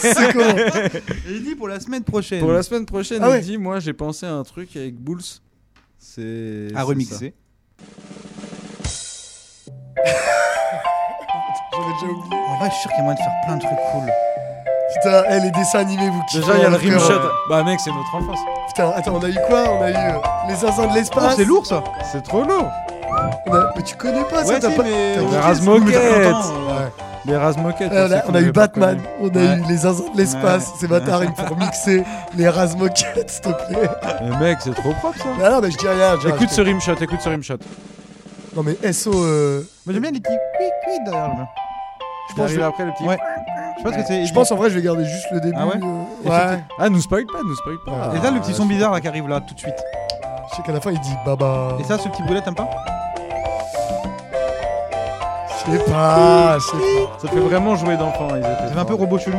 C'est comment Il dit pour la semaine prochaine. Pour la semaine prochaine, Ah ouais. il dit Moi, j'ai pensé à un truc avec Bulls. C'est. À c'est remixer. J'avais déjà oublié. En vrai, je suis sûr qu'il y a moyen de faire plein de trucs cool. Putain, eh, les dessins animés, vous ça. kiffez. Déjà, il y a le hein, frérot. rimshot. Bah, mec, c'est notre enfance. Putain, attends, on a eu quoi? On a eu euh, les zinzins de Oh, l'espace. c'est lourd ça. C'est trop lourd. On a- Mais tu connais pas ça Ouais, t'as si, pas... mais. t'as ouais. Les Razmoquettes. Eh, on a, on a eu Batman, on a Ouais. eu les zinzins de l'espace, Ouais. c'est bâtard, il faut remixer les Razmoquettes, s'il te plaît. Mais mec, c'est trop propre ça. Mais non, mais je dis rien, Écoute ce rimshot, écoute ce rimshot. Non, mais SO, euh, Moi j'aime bien les petits cuit derrière. bien. Je pense que- après le petit. Ouais. Je pense que c'est. je pense en vrai, je vais garder juste le début. Ah ouais euh, ouais. Ah, nous spoil pas, nous spoil pas. Et là, le petit son Ah, bizarre là qui arrive là tout de suite. Je sais qu'à la fin, il dit Baba. Et ça, ce petit boulet, t'aimes pas? Je sais pas, je sais pas. Ça fait vraiment jouer d'enfants. Ils étaient. Fait un peu robot chelou.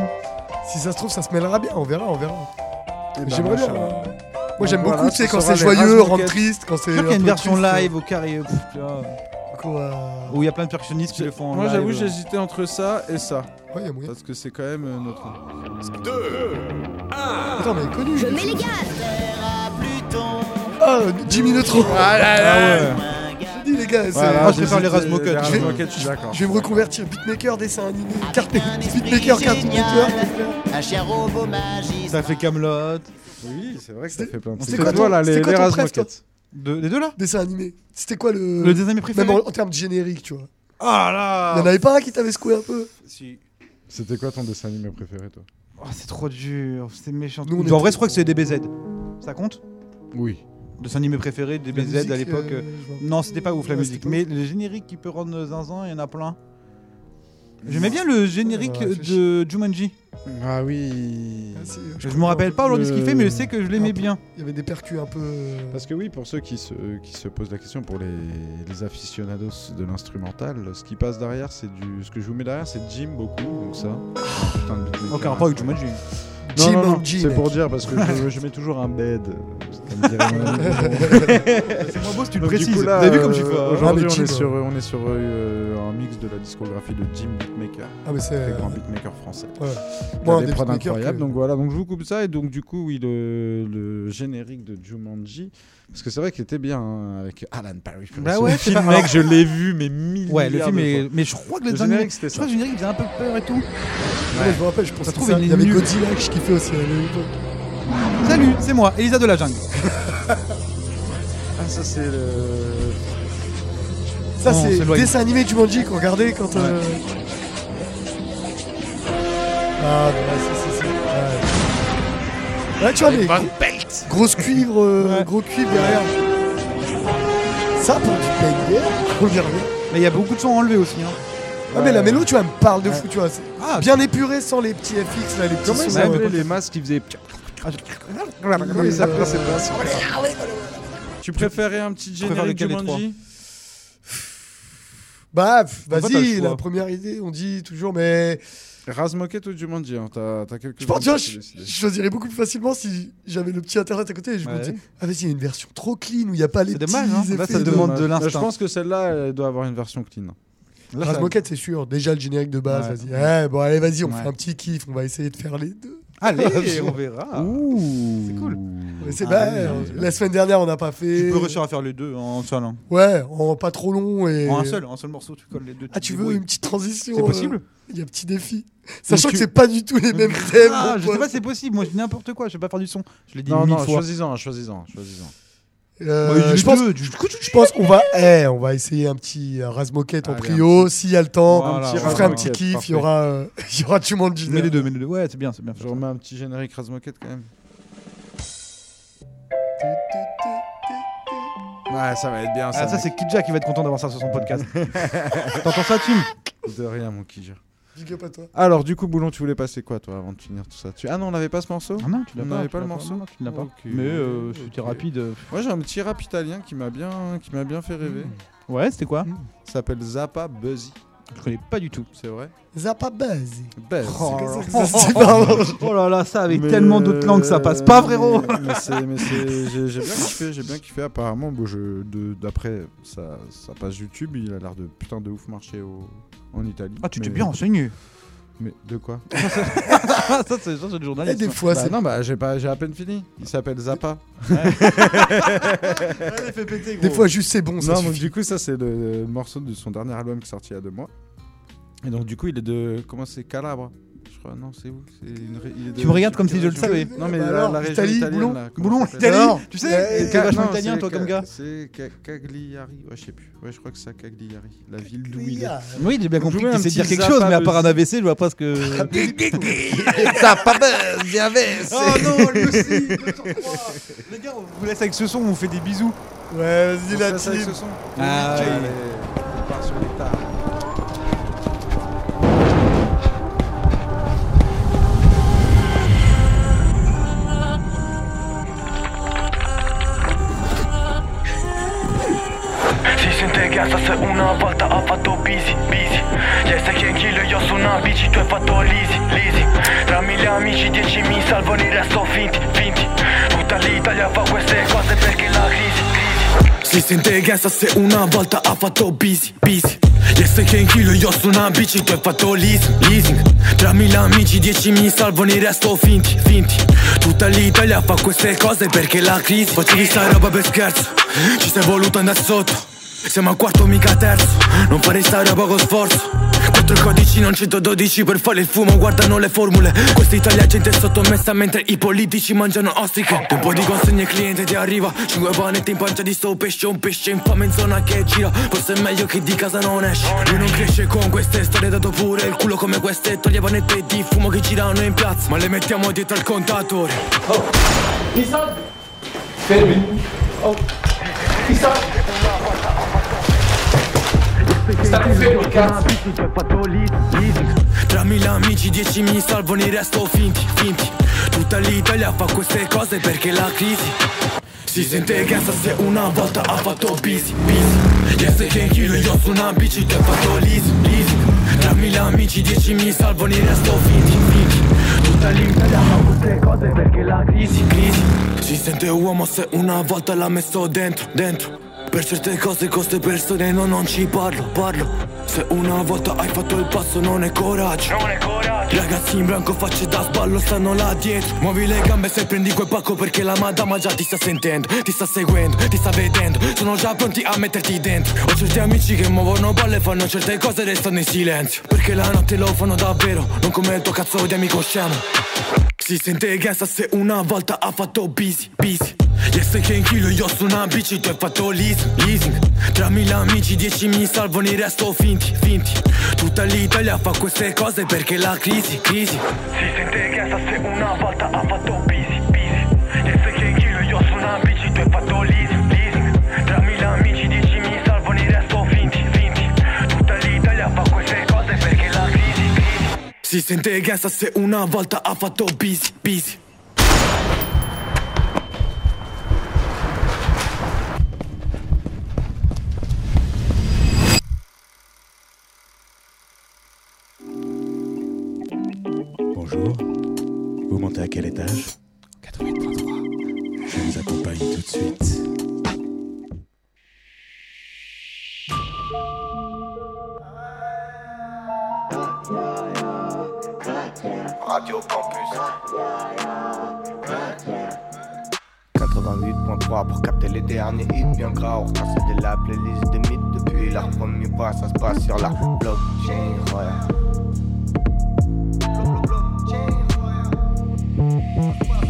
Si ça se trouve, ça se mêlera bien, on verra, on verra. Eh ben, J'aimerais bien. machin. hein. Moi, j'aime voilà, beaucoup, tu sais, ce quand sera c'est les joyeux, rendre triste, quand c'est. Je suis sûr qu'il y a un une peu version triste, live au carré. pff, tu vois, euh, Quoi Où il y a plein de percussionnistes qui le font en Moi, live. j'avoue, j'hésitais entre ça et ça. Ouais, y a moyen. Parce que c'est quand même euh, notre. Attends, mais connu. Je mets les gaz. Ah, Jimmy Neutron. Ah ouais. Dis, les gars, c'est. Voilà, moi, je préfère les Razmoquettes. les Je je suis d'accord. Je vais me reconvertir beatmaker, dessin animé, carte beatmaker, cartoon maker. Un chien robot magique. Ça fait Camelot. Oui, c'est vrai que ça C'était- fait plein de c'était trucs. quoi là, c'était les Razmoquettes. De, les deux là Dessin animé. C'était quoi le. Le dessin animé préféré Même en, en termes de générique, tu vois. Ah là Y'en avait pas un qui t'avait secoué un peu Si. C'était quoi ton dessin animé préféré, toi Oh, c'est trop dur, c'est méchant. Nous, en vrai, je crois que c'est DBZ. Ça compte? Oui. Dessin animé préféré, La DBZ musique, à l'époque. euh, euh. Non, c'était pas ouf la Ouais, musique, c'était mais les génériques qui peut rendre zinzin, il y en a plein. J'aimais bien le générique Ouais, de Jumanji. Ah oui. Ah, si, Je comprends me rappelle pas aujourd'hui ce qu'il fait, mais je sais que je l'aimais bien. Il y avait des percus un peu. euh, Parce que oui, pour ceux qui se, qui se posent la question, pour les, les aficionados de l'instrumental, ce qui passe derrière, c'est du. Ce que je vous mets derrière, c'est Jim beaucoup, donc ça. Un putain de beatmaker. Aucun rapport avec Jumanji. Non, Jim non, non, and Jim, c'est pour dire parce que je, je mets toujours un bed. C'est moins beau si tu le précises. là, T'as vu comme tu euh, fais Aujourd'hui, Ah, on, est sur, on est sur euh, un mix de la discographie de Jim Beatmaker, Ah, mais c'est. très grand beatmaker français. Ouais. Il Moi, a un des des incroyables. que- Donc voilà, donc je vous coupe ça et donc du coup, oui, le, le générique de Jumanji, parce que c'est vrai qu'il était bien hein, avec Alan Parrish. Bah ouais, c'est film, mec, je l'ai vu mais mille Ouais, le film est. Mais je crois que le Le générique, c'était Je crois ça. que le générique faisait un peu peur et tout. Moi, je me rappelle, je pense Ça que ça- il y avait. Godzilla que je kiffais aussi à. Salut, c'est moi, Elisa de la jungle. Ah, ça c'est le. Ça, Non, c'est dessin animé Jumanji qu'on regardait quand. euh, Ah, bah, ouais, c'est. Ouais. Tu vois, les gros- grosses cuivres, euh, Ouais. gros cuivres derrière. Ça, pour du banger, on y revient. Mais il y a beaucoup de sons enlevés aussi. Hein. Ah, mais la mélo, tu vois, elle me parle de fou, tu vois. c'est Ah, bien épuré sans les petits FX, là, les petits Comment sons, euh, les masques qui faisaient. Ah, Comment ils s'appelaient ces euh, masques Tu préférais un petit générique Jumanji Bah, vas-y, le la première idée, on dit toujours, mais. Razmoket ou Jumanji hein, T'as t'as quelques Je pense, tu vois, je, choisirais beaucoup plus facilement si j'avais le petit internet à côté et je me Ouais. dis, ah, vas-y, il y a une version trop clean où il n'y a pas les C'est petits dommage, hein. Là, effets ça de- demande de l'instinct. Je pense que celle-là, elle doit avoir une version clean. Là, ça- Razmoket, c'est sûr. Déjà, le générique de base, Ouais. vas-y. Eh, bon, allez, vas-y, on Ouais. fait un petit kiff. On va essayer de faire les deux. Allez, on verra. Ouh C'est cool. Mais c'est Ah, bah, oui, euh, oui, oui. La semaine dernière, on n'a pas fait. Tu peux réussir à faire les deux en seul. hein. Ouais, en pas trop long. Et... En un seul, en un seul morceau, tu colles les deux. Ah, tu veux débrouilles. une petite transition C'est euh, possible Il y a un petit défi. Sachant tu- que c'est pas du tout les mêmes thèmes. Ah, je sais pas, c'est possible. Moi, je dis n'importe quoi. Je vais pas faire du son. Je l'ai dit Non, mille non, fois. choisis-en, choisis-en, choisis-en. Euh, Bah, je pense, je qu'on va, eh, on va essayer un petit euh, Razmoket en prio. S'il y a le temps, Voilà, je voilà. ferai un petit kiff. Il y aura, euh, il y aura Jumanji. Mets les deux, mets les deux. Ouais, c'est bien, c'est bien. Je remets un petit générique Razmoket quand même. Ouais, ça va être bien ça. Ah, ça, mec. c'est Kidja qui va être content d'avoir ça sur son podcast. T'entends ça, Tim De rien, mon Kijir. Big up à toi. Alors, du coup, Boulon, tu voulais passer quoi, toi, avant de finir tout ça? Tu... Ah non, on n'avait pas ce morceau? Ah non, tu l'as On pas. n'avait pas le morceau non, tu l'as pas. Mais euh, c'était rapide. euh. Moi, j'ai un petit rap italien qui m'a bien, qui m'a bien fait rêver. Ouais, c'était quoi? Ça s'appelle Zappa Buzzy. Je connais pas du tout. C'est vrai Zappa Buzz. Buzz. Oh, ça ça. Oh là là, ça avec Mais- tellement d'autres langues, ça passe pas, frérot Mais, mais c'est, mais c'est, j'ai, j'ai bien kiffé, j'ai bien kiffé. Apparemment, bon, d'après sa, sa page YouTube, il a l'air de putain de ouf marcher au, en Italie. Ah, tu t'es bien renseigné. Mais de quoi ça, c'est ça, c'est le Et journaliste. des fois, Bah c'est. non, bah j'ai pas, j'ai à peine fini. Il s'appelle Zappa. Des fois, juste c'est bon, ça non, donc suffit. du coup, ça c'est le, le morceau de son dernier album qui est sorti il y a deux mois. Et donc du coup, il est de comment c'est Calabre. Crois non, c'est où C'est une ré- il est de- Tu me regardes comme si je le savais. Non mais Bah la, alors, la région Italie, italienne Boulon là. comment Boulon, ça s'appelle Italie, Non. tu sais, t'es vachement non, italien c'est toi comme gars. C'est Ca- Cagliari. Ouais, je sais plus. Ouais, je crois que c'est à Cagliari, la ville d'où il est. Oui, j'ai bien compris que un tu sais dire petit quelque chose, Zappa mais à part un AVC, je vois pas ce que. Zappa buzz, y'avait. Oh non, lui aussi Les gars, on vous laisse avec ce son, on vous fait des bisous. Ouais, vas-y, la Ça, avec team. ce son. Ah, Allez, on part sur les tables. Gasa se una volta ha fatto busy, busy. Yes, che anch'io io su una bici, tu hai fatto l'easy, l'easy Tra mille amici, dieci mi salvano, il resto finti, finti. Tutta l'Italia fa queste cose perché la crisi, crisi. Si sente gasa se una volta ha fatto busy, busy. Yes, che anch'io io su una bici, tu hai fatto leasing, leasing. Tra mille amici, dieci mi salvano, il resto finti, finti. Tutta l'Italia fa queste cose perché la crisi. Facevi sta roba per scherzo, ci sei voluto andare sotto siamo a quarto mica terzo. Non fare roba con sforzo. Quattro codici non 112 per fare il fumo Guardano le formule. Questa Italia gente è sottomessa Mentre i politici mangiano ostriche. Tempo di consegne cliente ti arriva. Cinque panetti in pancia di sto pesce Un pesce infame in zona che gira. Forse è meglio che di casa non esce Lui non cresce con queste storie Dato pure il culo come queste. Toglie panette di fumo che girano in piazza. Ma le mettiamo dietro al contatore Tra mille amici, dieci mi salvano, il resto finti, finti. Tutta l'Italia fa queste cose perché la crisi. Si sente gasa se una volta ha fatto busy, busy. Yes, che anch'io io su una bici che ha fatto leasing, leasing Tra mille amici, dieci mi salvano, il resto finti, finti. Tutta l'Italia fa queste cose perché la crisi, crisi. Si sente uomo se una volta l'ha messo dentro, dentro per certe cose con queste persone no, non ci parlo, parlo. Se una volta hai fatto il passo non è coraggio. Non è coraggio. Ragazzi in branco facce da sballo stanno là dietro. Muovi le gambe se prendi quel pacco perché la madama già ti sta sentendo Ti sta seguendo, ti sta vedendo. Sono già pronti a metterti dentro. Ho certi amici che muovono balle fanno certe cose e restano in silenzio. Perché la notte lo fanno davvero Non come il tuo cazzo di amico scemo. Si sente gangsta se una volta ha fatto busy, busy Yes, che anch'io io su una bici, tu hai fatto leasing, leasing Tra mille amici, dieci mi salvano, il resto finti, finti. Tutta l'Italia fa queste cose perché la crisi, crisi. Si sente gangsta se una volta ha fatto busy, busy. Yes, che anch'io io su una bici, tu hai fatto leasing, leasing Tra mille amici, dieci mi salvano, il resto finti, finti. Tutta l'Italia fa queste cose perché la crisi, crisi. Si sente gangsta se una volta ha fatto busy, busy quel étage 88.3. Je vous accompagne tout de suite. Radio Campus 88.3 pour capter les derniers hits bien gras. On de la playlist des mythes depuis leur premier pas. Ça se passe sur la blockchain. Ouais. Bye.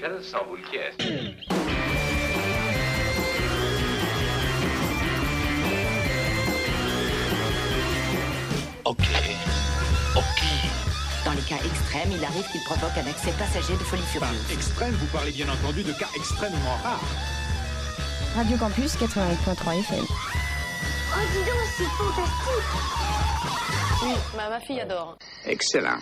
Qui est. Ok. Ok. Dans les cas extrêmes, il arrive qu'il provoque un excès passager de folie furieuse. extrême, vous parlez bien entendu de cas extrêmement rares. Radio Campus 88.3 FM. Oh, dis donc, c'est fantastique Oui, ma, ma fille adore. Excellent.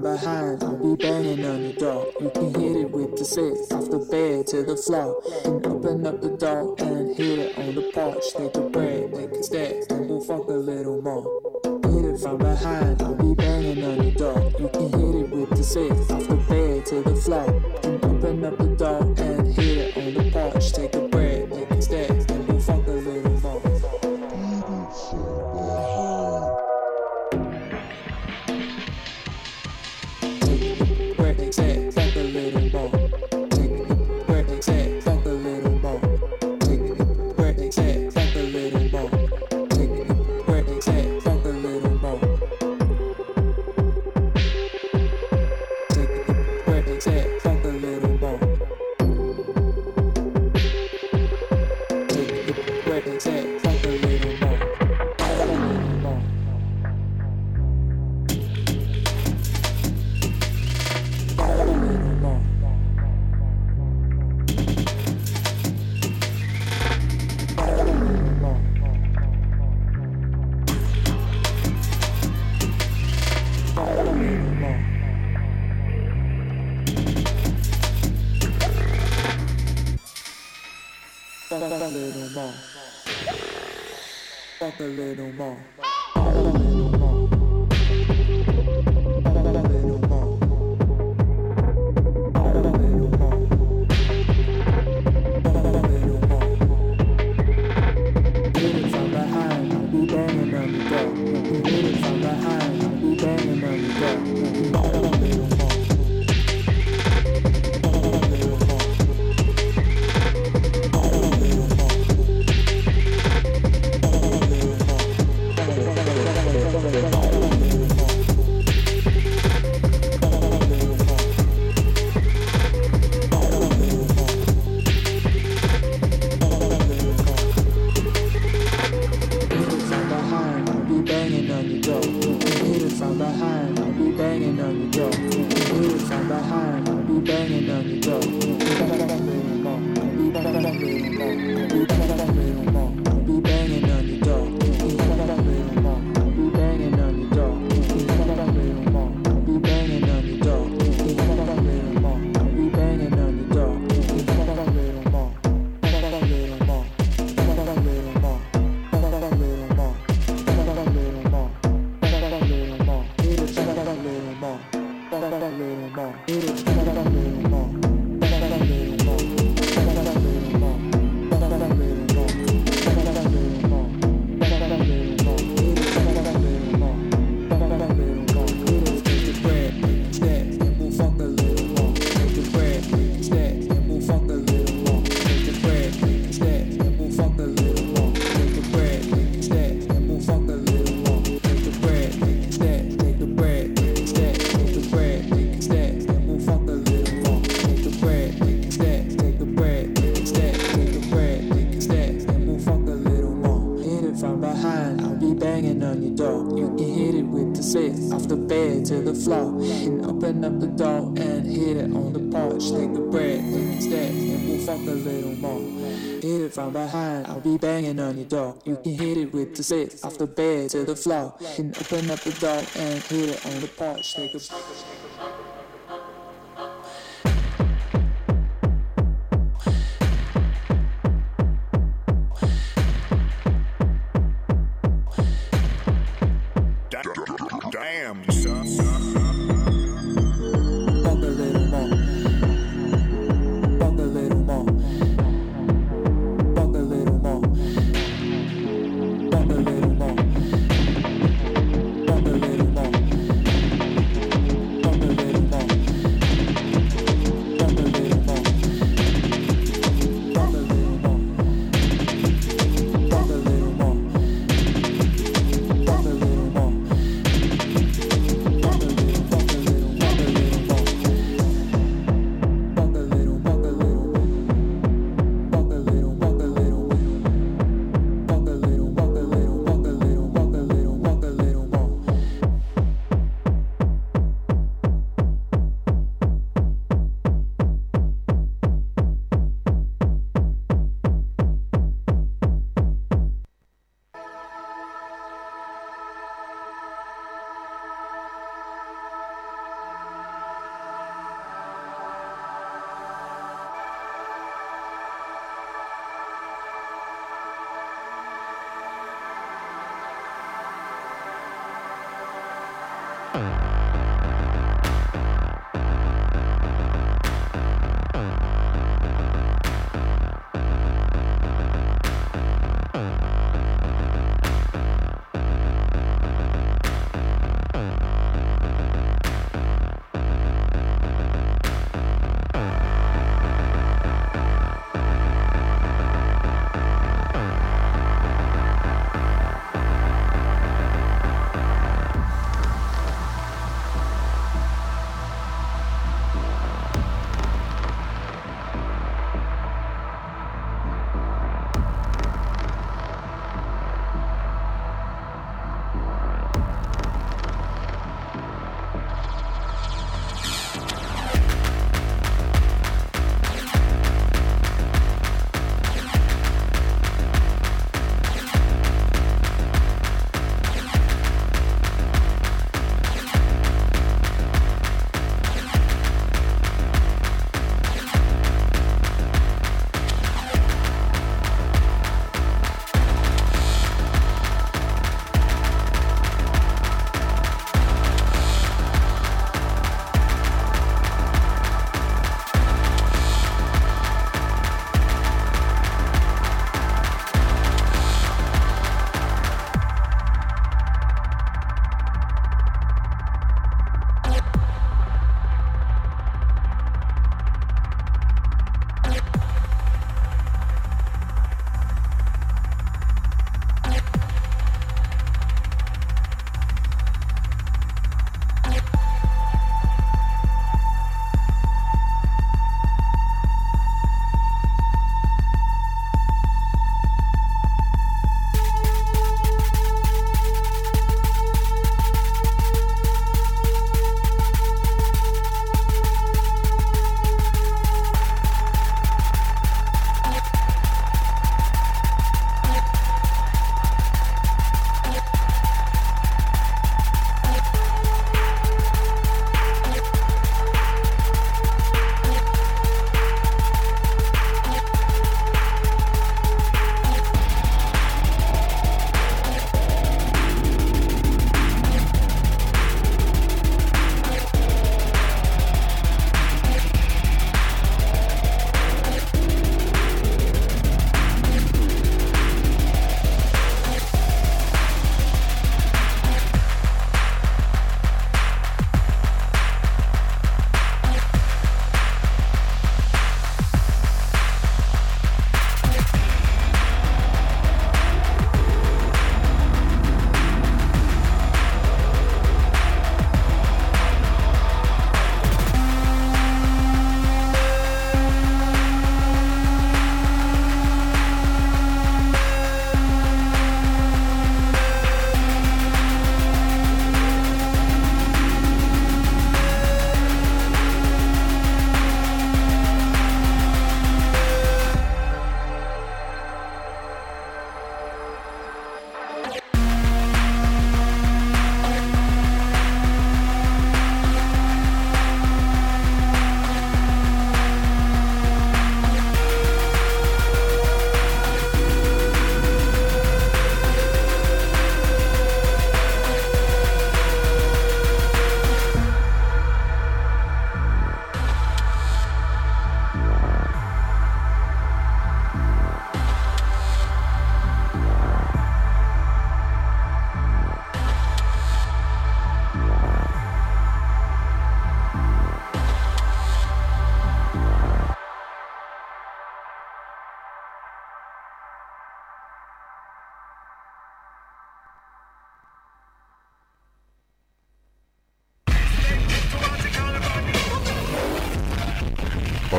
from behind. I'll be banging on your door. You can hit it with the six, off the bed to the floor. and open up the door and hit it on the porch. Take a break. behind. I'll be banging on your door. You can hit it with the stick off the bed to the floor. You can open up the door and hit it on the porch. Take a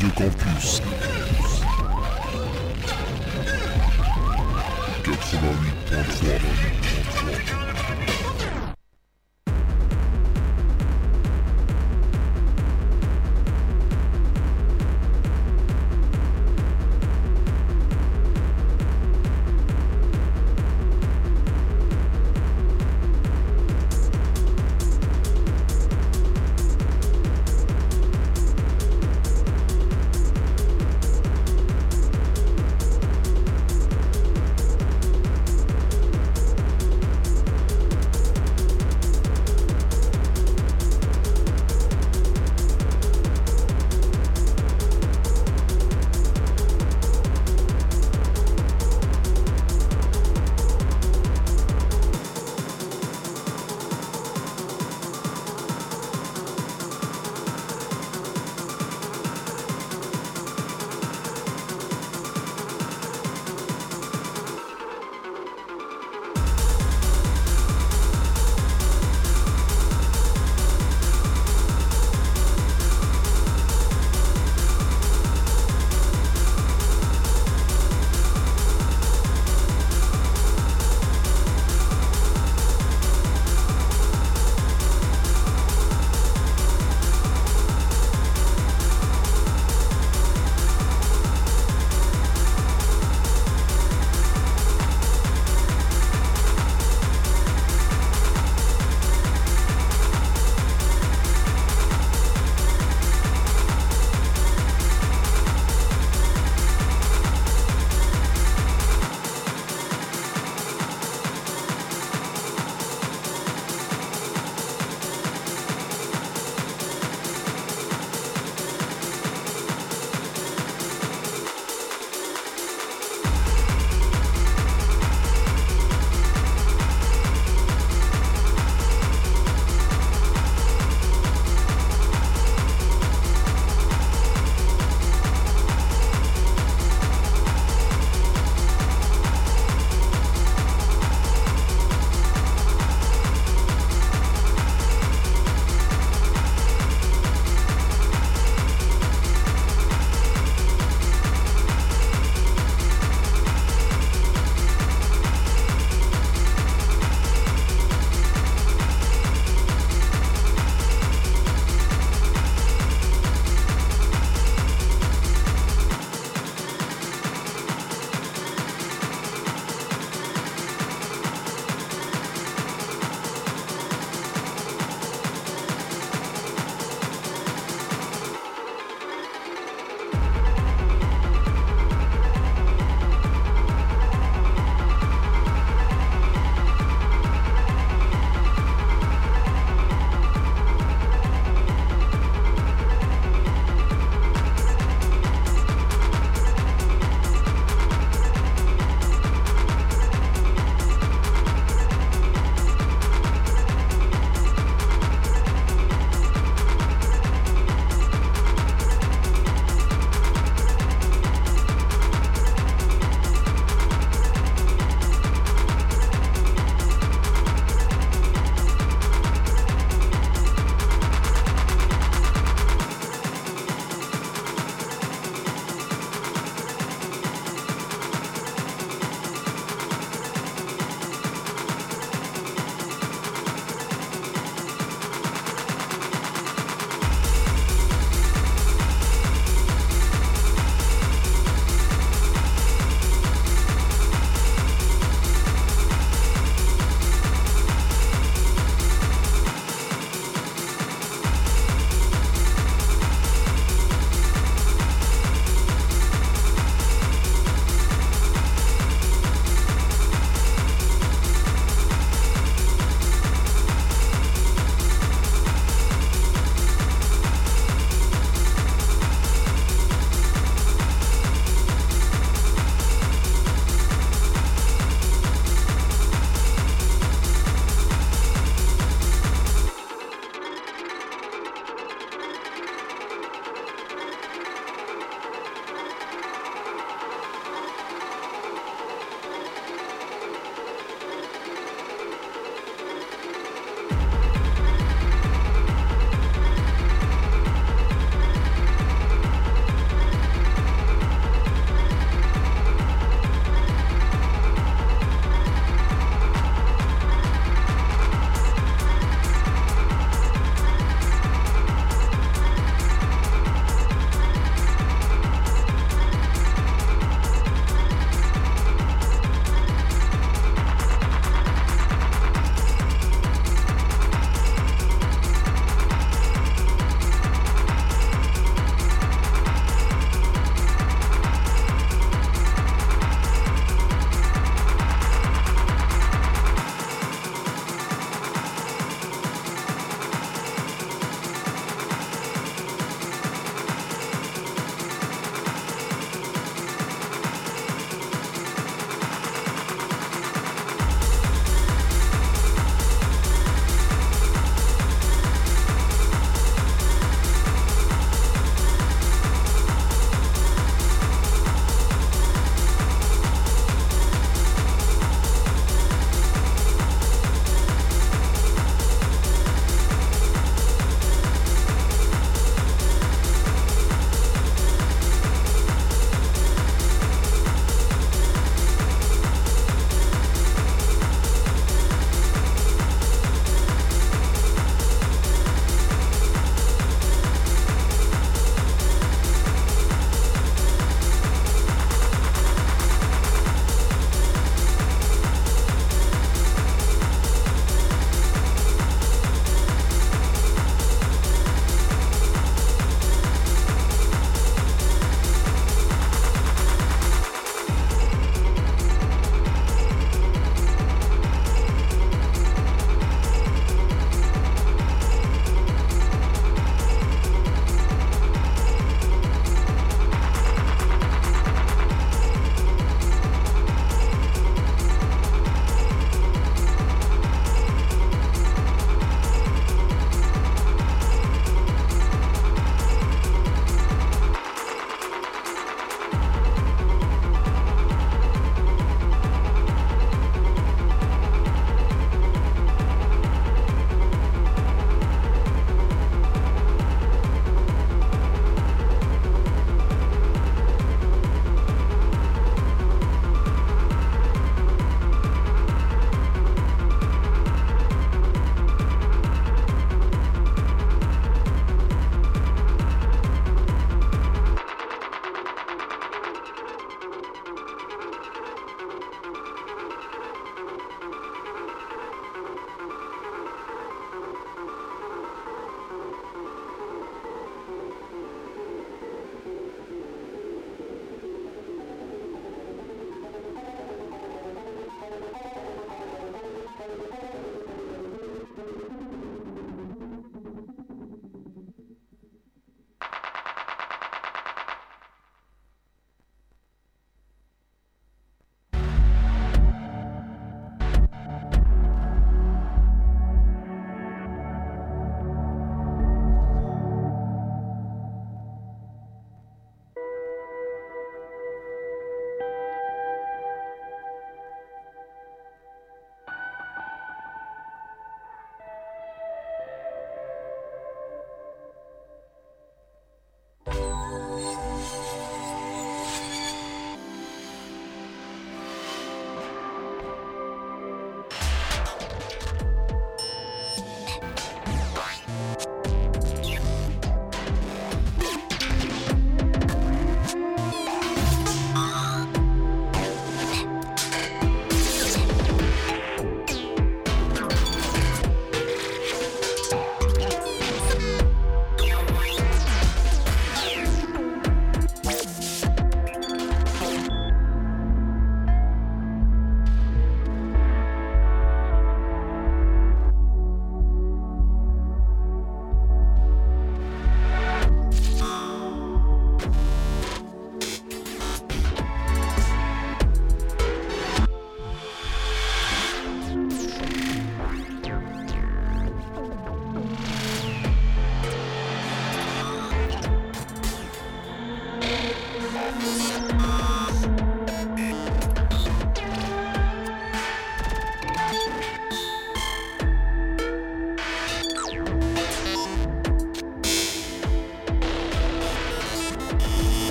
Radio Campus.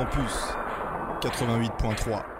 Campus 88.3.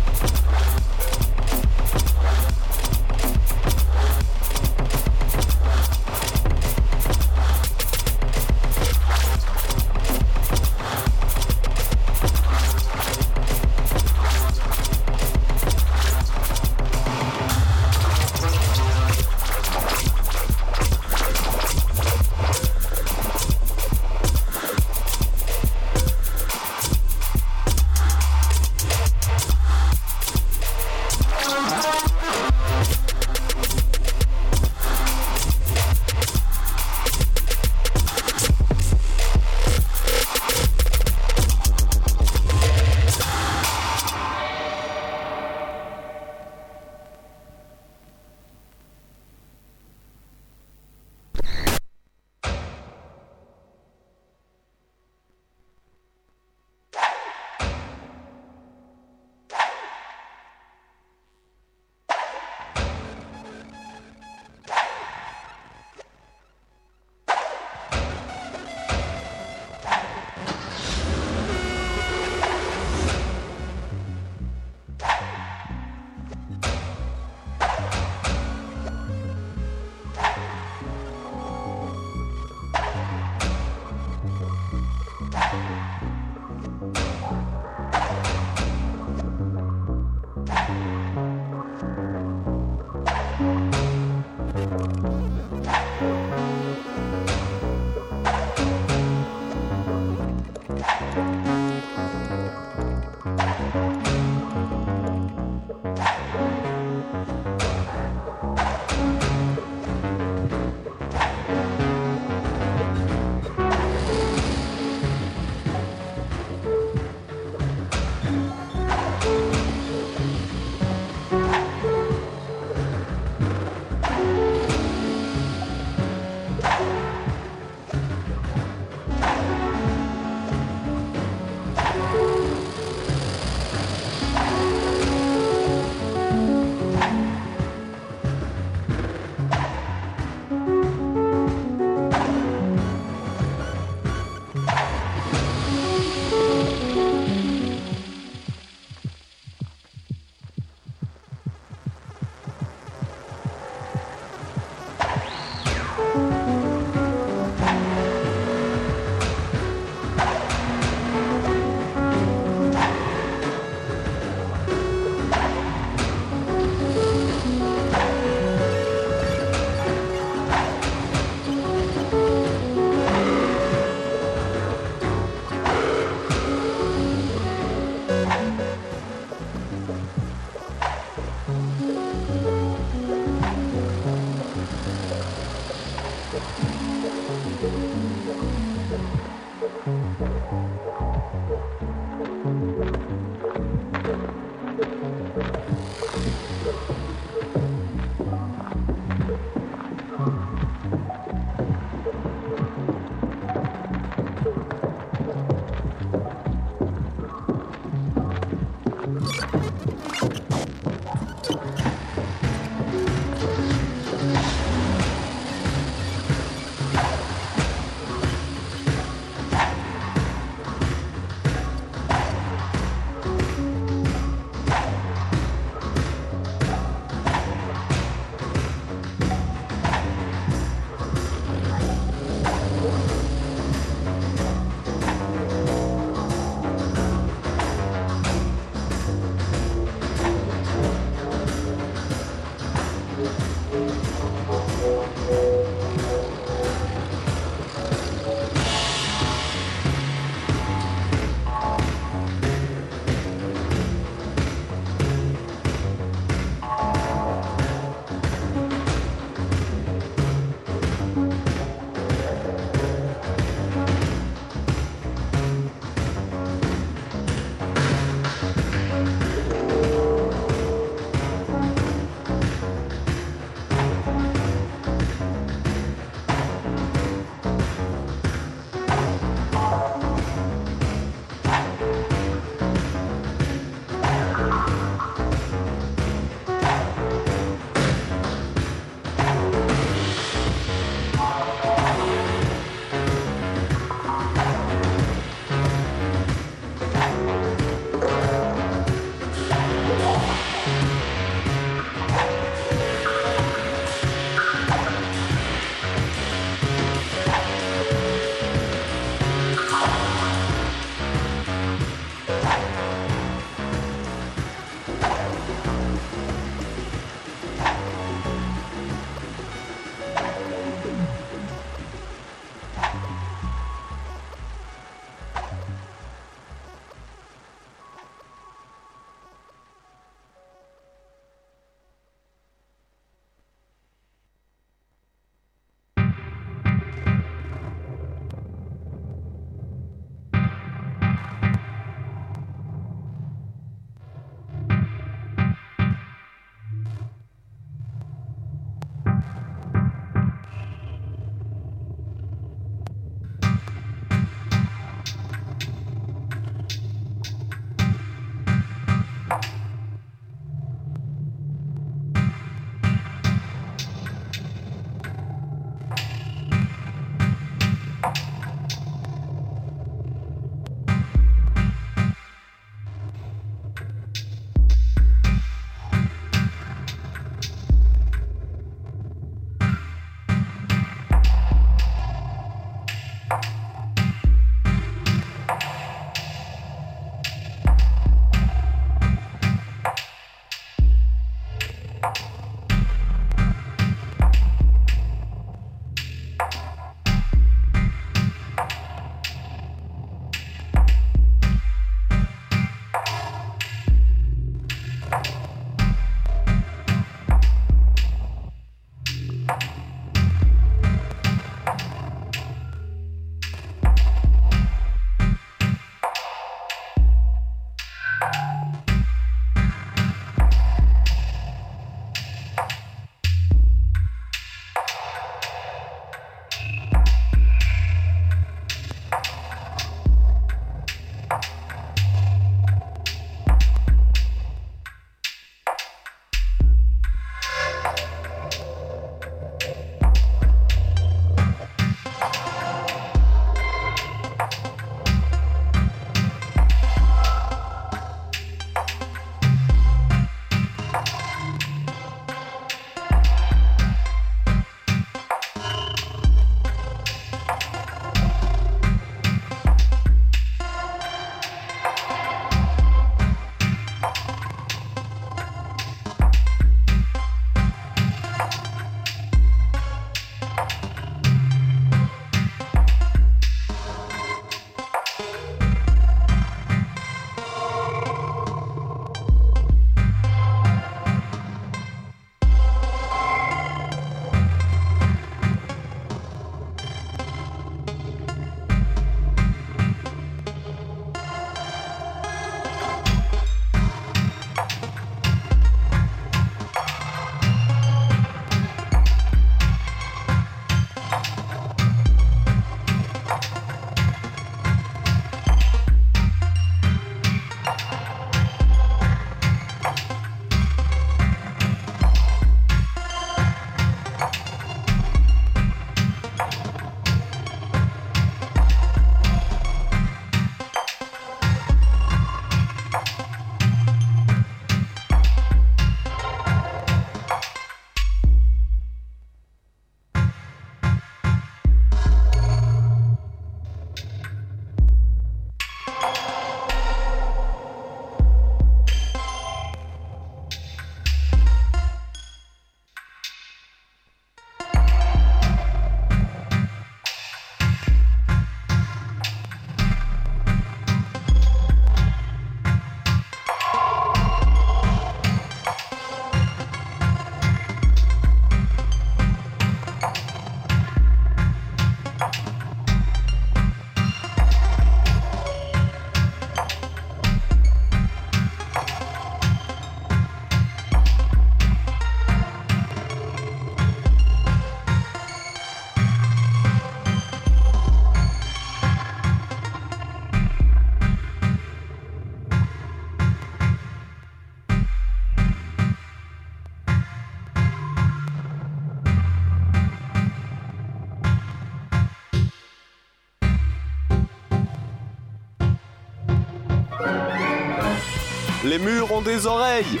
Les murs ont des oreilles.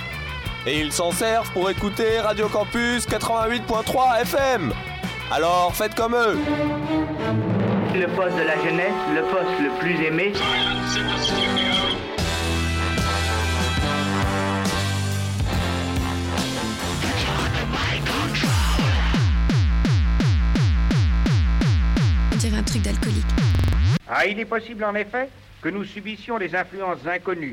Et ils s'en servent pour écouter Radio Campus 88.3 FM. Alors faites comme eux. Le poste de la jeunesse, le poste le plus aimé. On dirait un truc d'alcoolique. Ah, il est possible en effet que nous subissions des influences inconnues.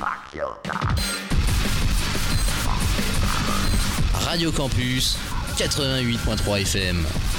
Radio Campus 88.3 FM.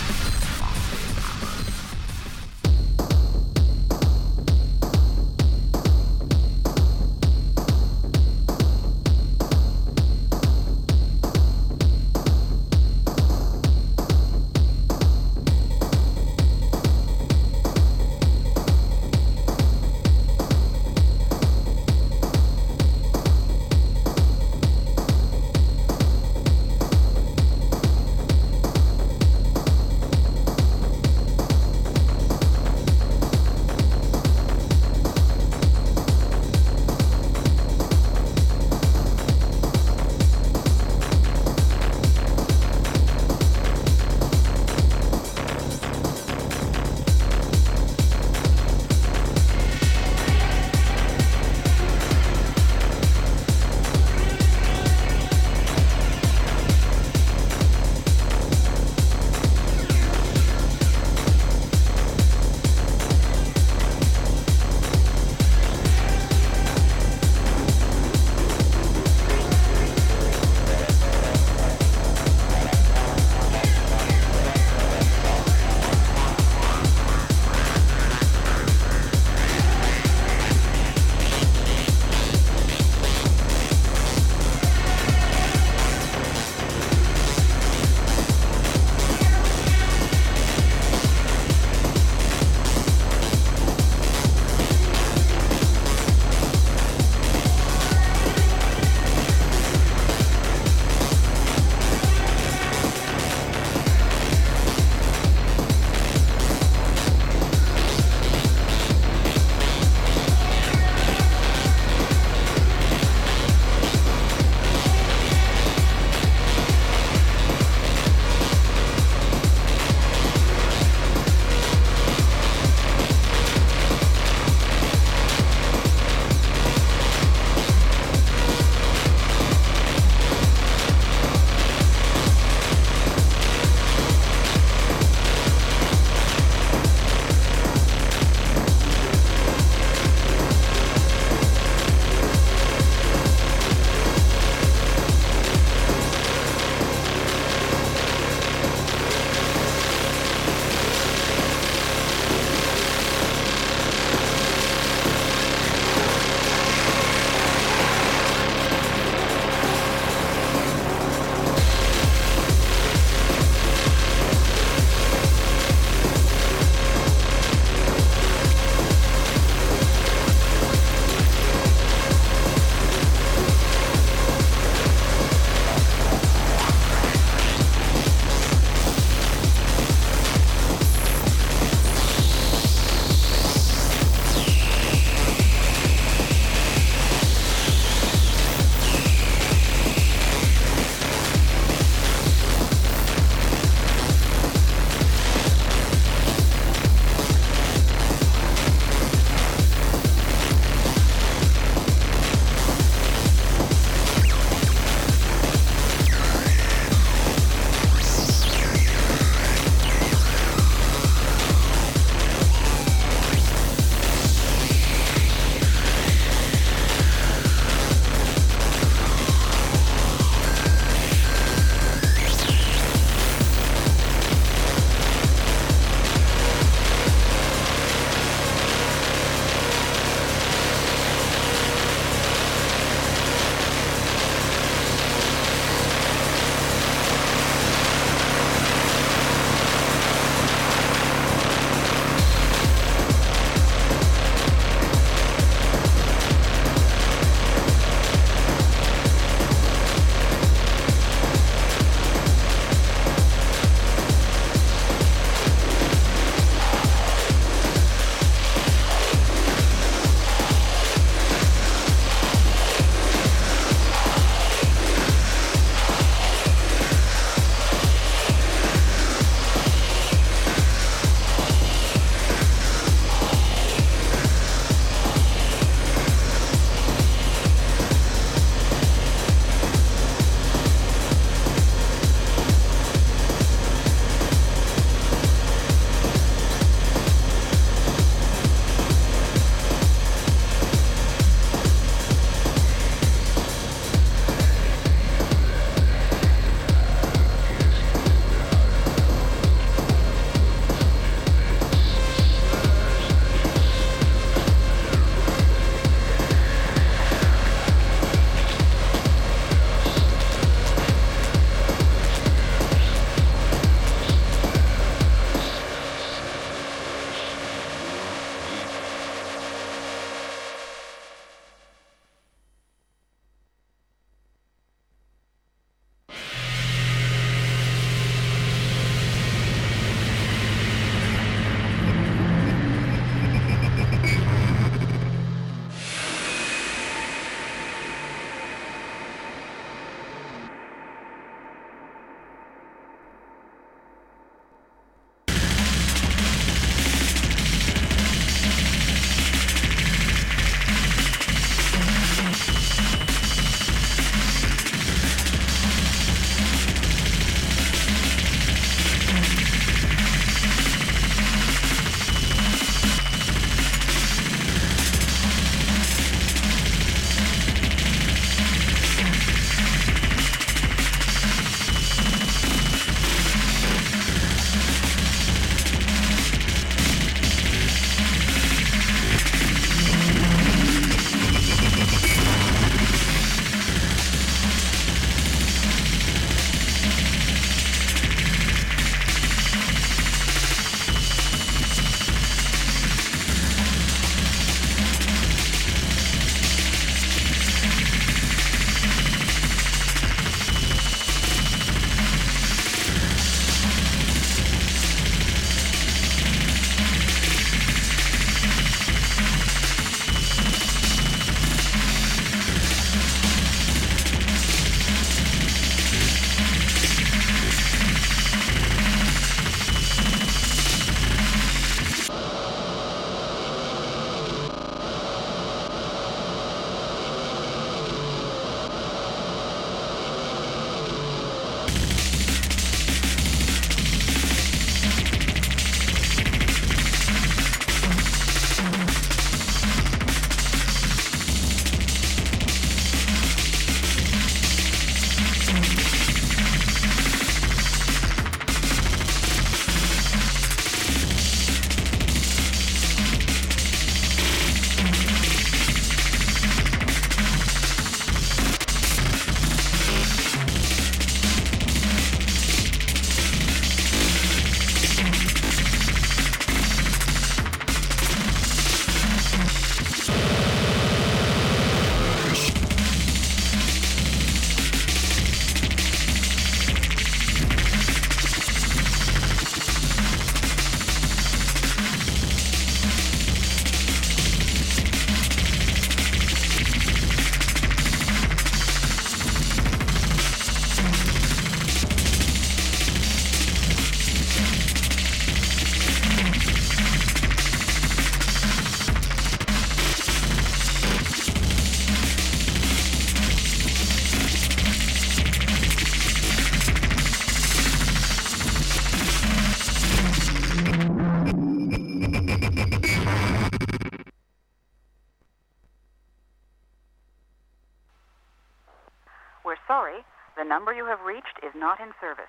Not in service.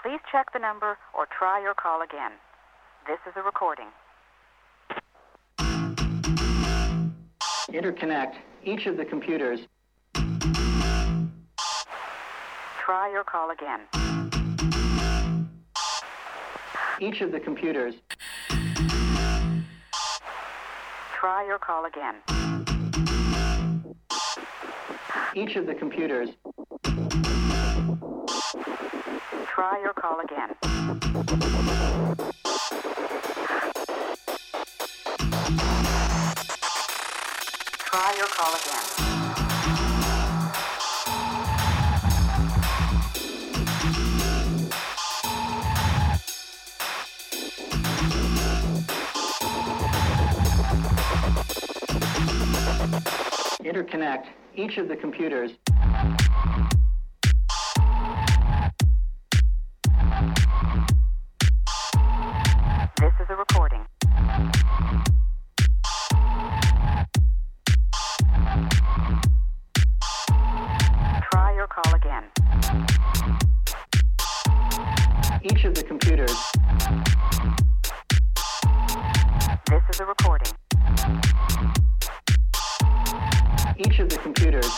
Please check the number or try your call again. This is a recording. Interconnect each of the computers. Try your call again. Each of the computers. Try your call again. Each of the computers. Try your call again. Try your call again. Interconnect each of the computers. This is a recording. Try your call again. Each of the computers. This is a recording. Each of the computers.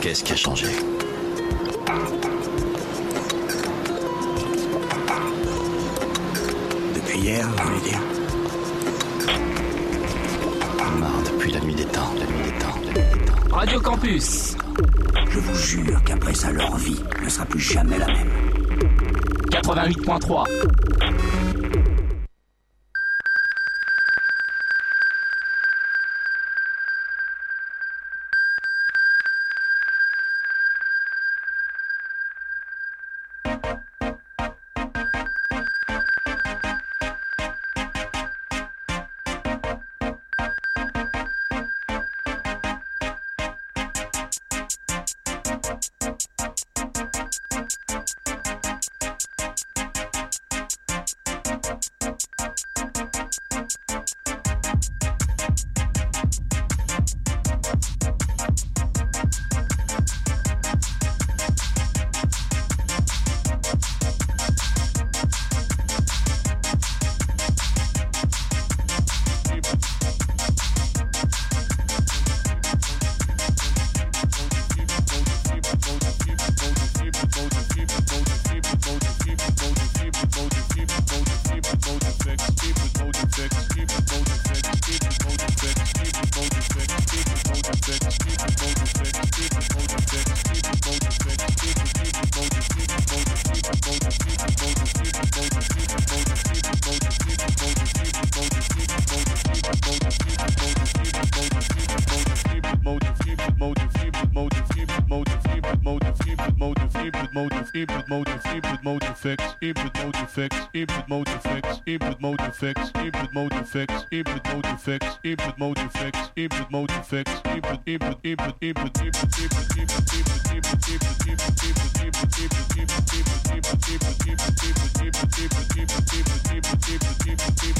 Qu'est-ce qui a changé Depuis hier, vous voulez dire Marre depuis la nuit des temps, la nuit des temps, la nuit des temps. Radio Campus Je vous jure qu'après ça, leur vie ne sera plus jamais la même. 88.3 input mode input mode effects input mode effects input mode effects input mode effects input mode effects input mode effects input mode effects input mode effects input input input input input input input input input input input input input input input input input mode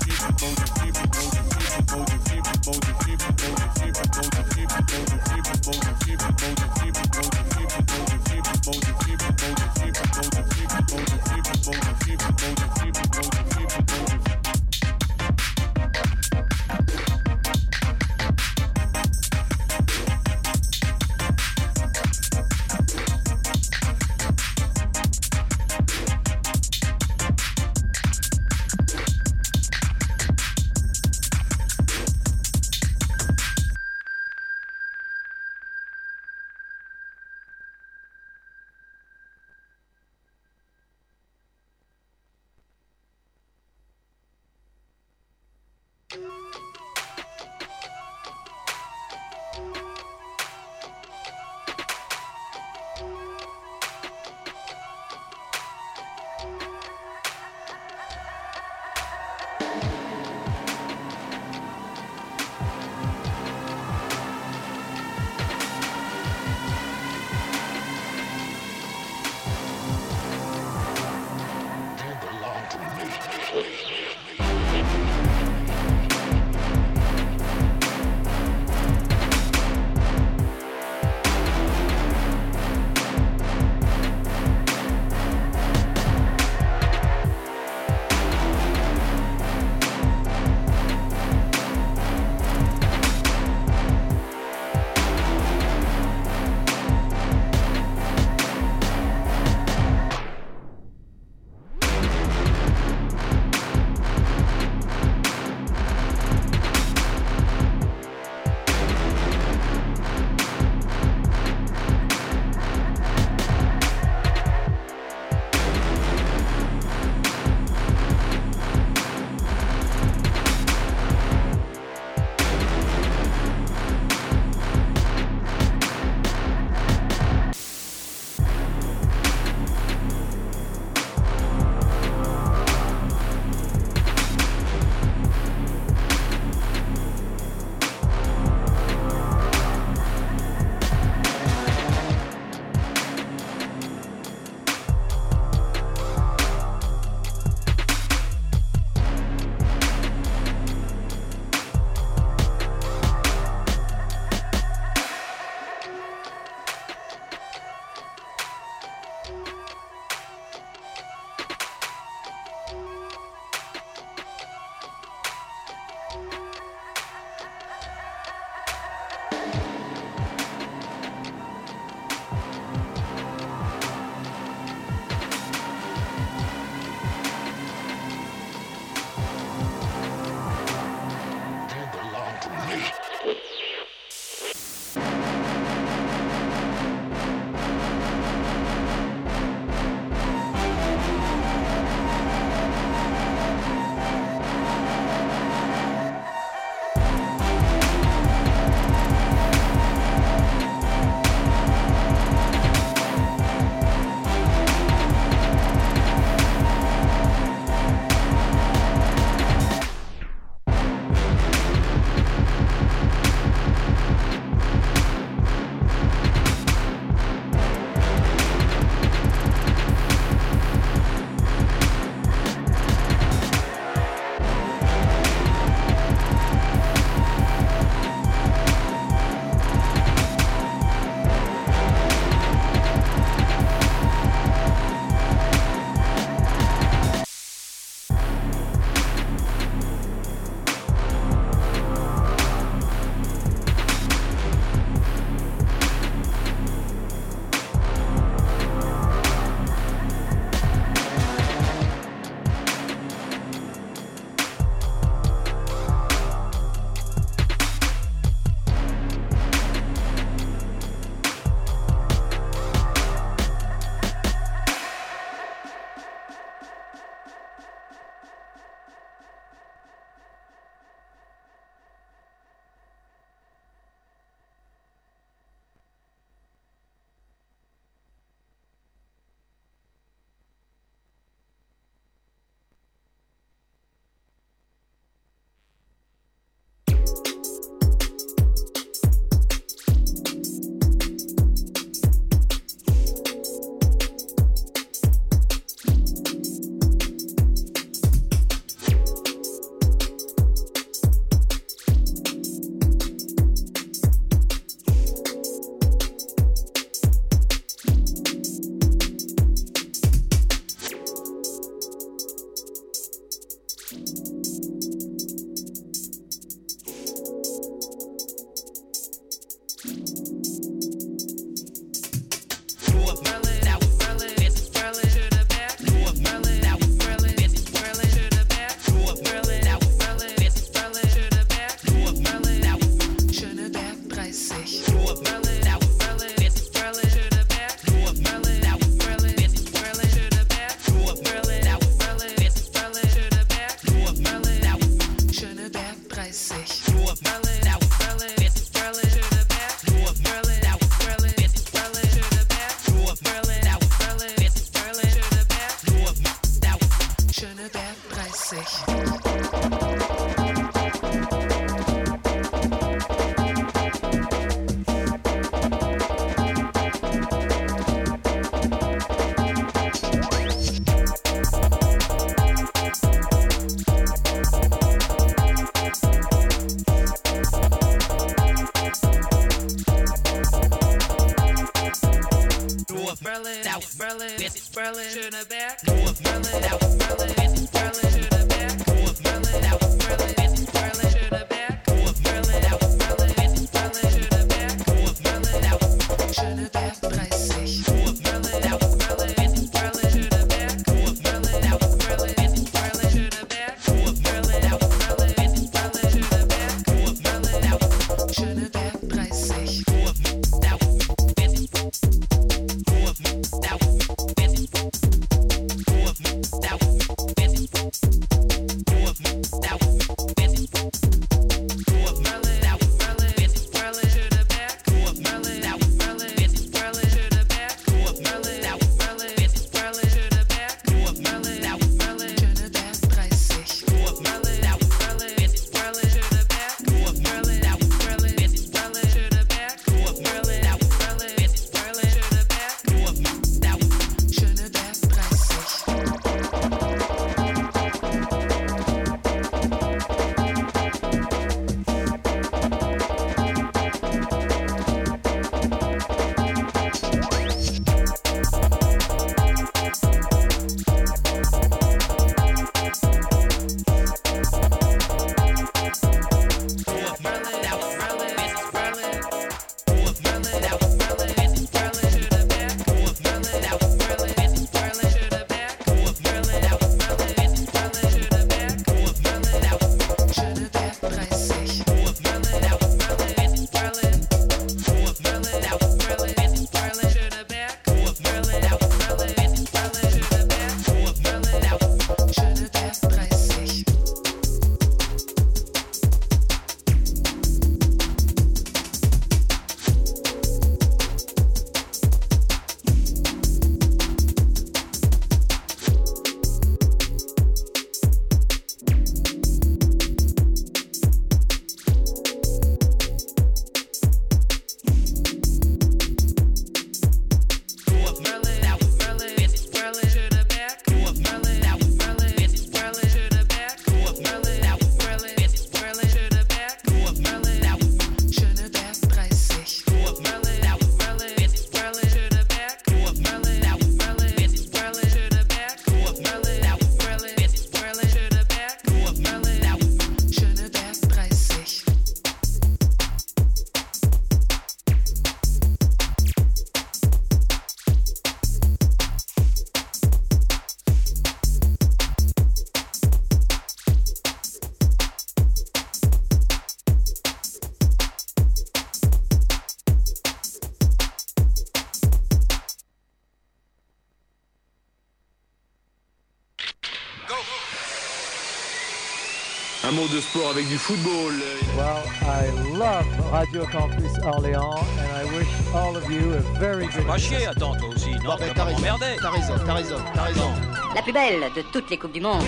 avec du football. Well, I love Radio Campus Orléans and I wish all of you a very good Pas chier, attends, toi aussi. Non, tu vas pas m'emmerder. T'as raison, t'as raison, t'as raison. La plus belle de toutes les Coupes du Monde.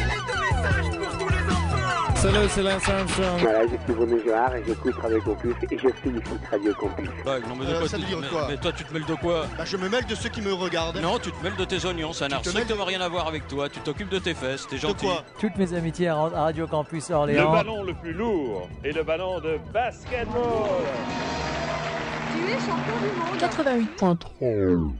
Salut, c'est Lance Armstrong. Voilà, je suis René Girard et j'écoute Radio Campus et je félicite Radio Campus. Bah, non, mais de Euh, quoi ça tu veut te dire mêles quoi Mais toi, tu te mêles de quoi Bah, je me mêle de ceux qui me regardent. Non, tu te mêles de tes oignons, ça n'a strictement rien à voir avec toi. Tu t'occupes de tes fesses, t'es gentil. quoi Toutes mes amitiés à Radio Campus Le Orléans. ballon le plus lourd est le ballon de basketball. Tu es champion du monde. 88.3.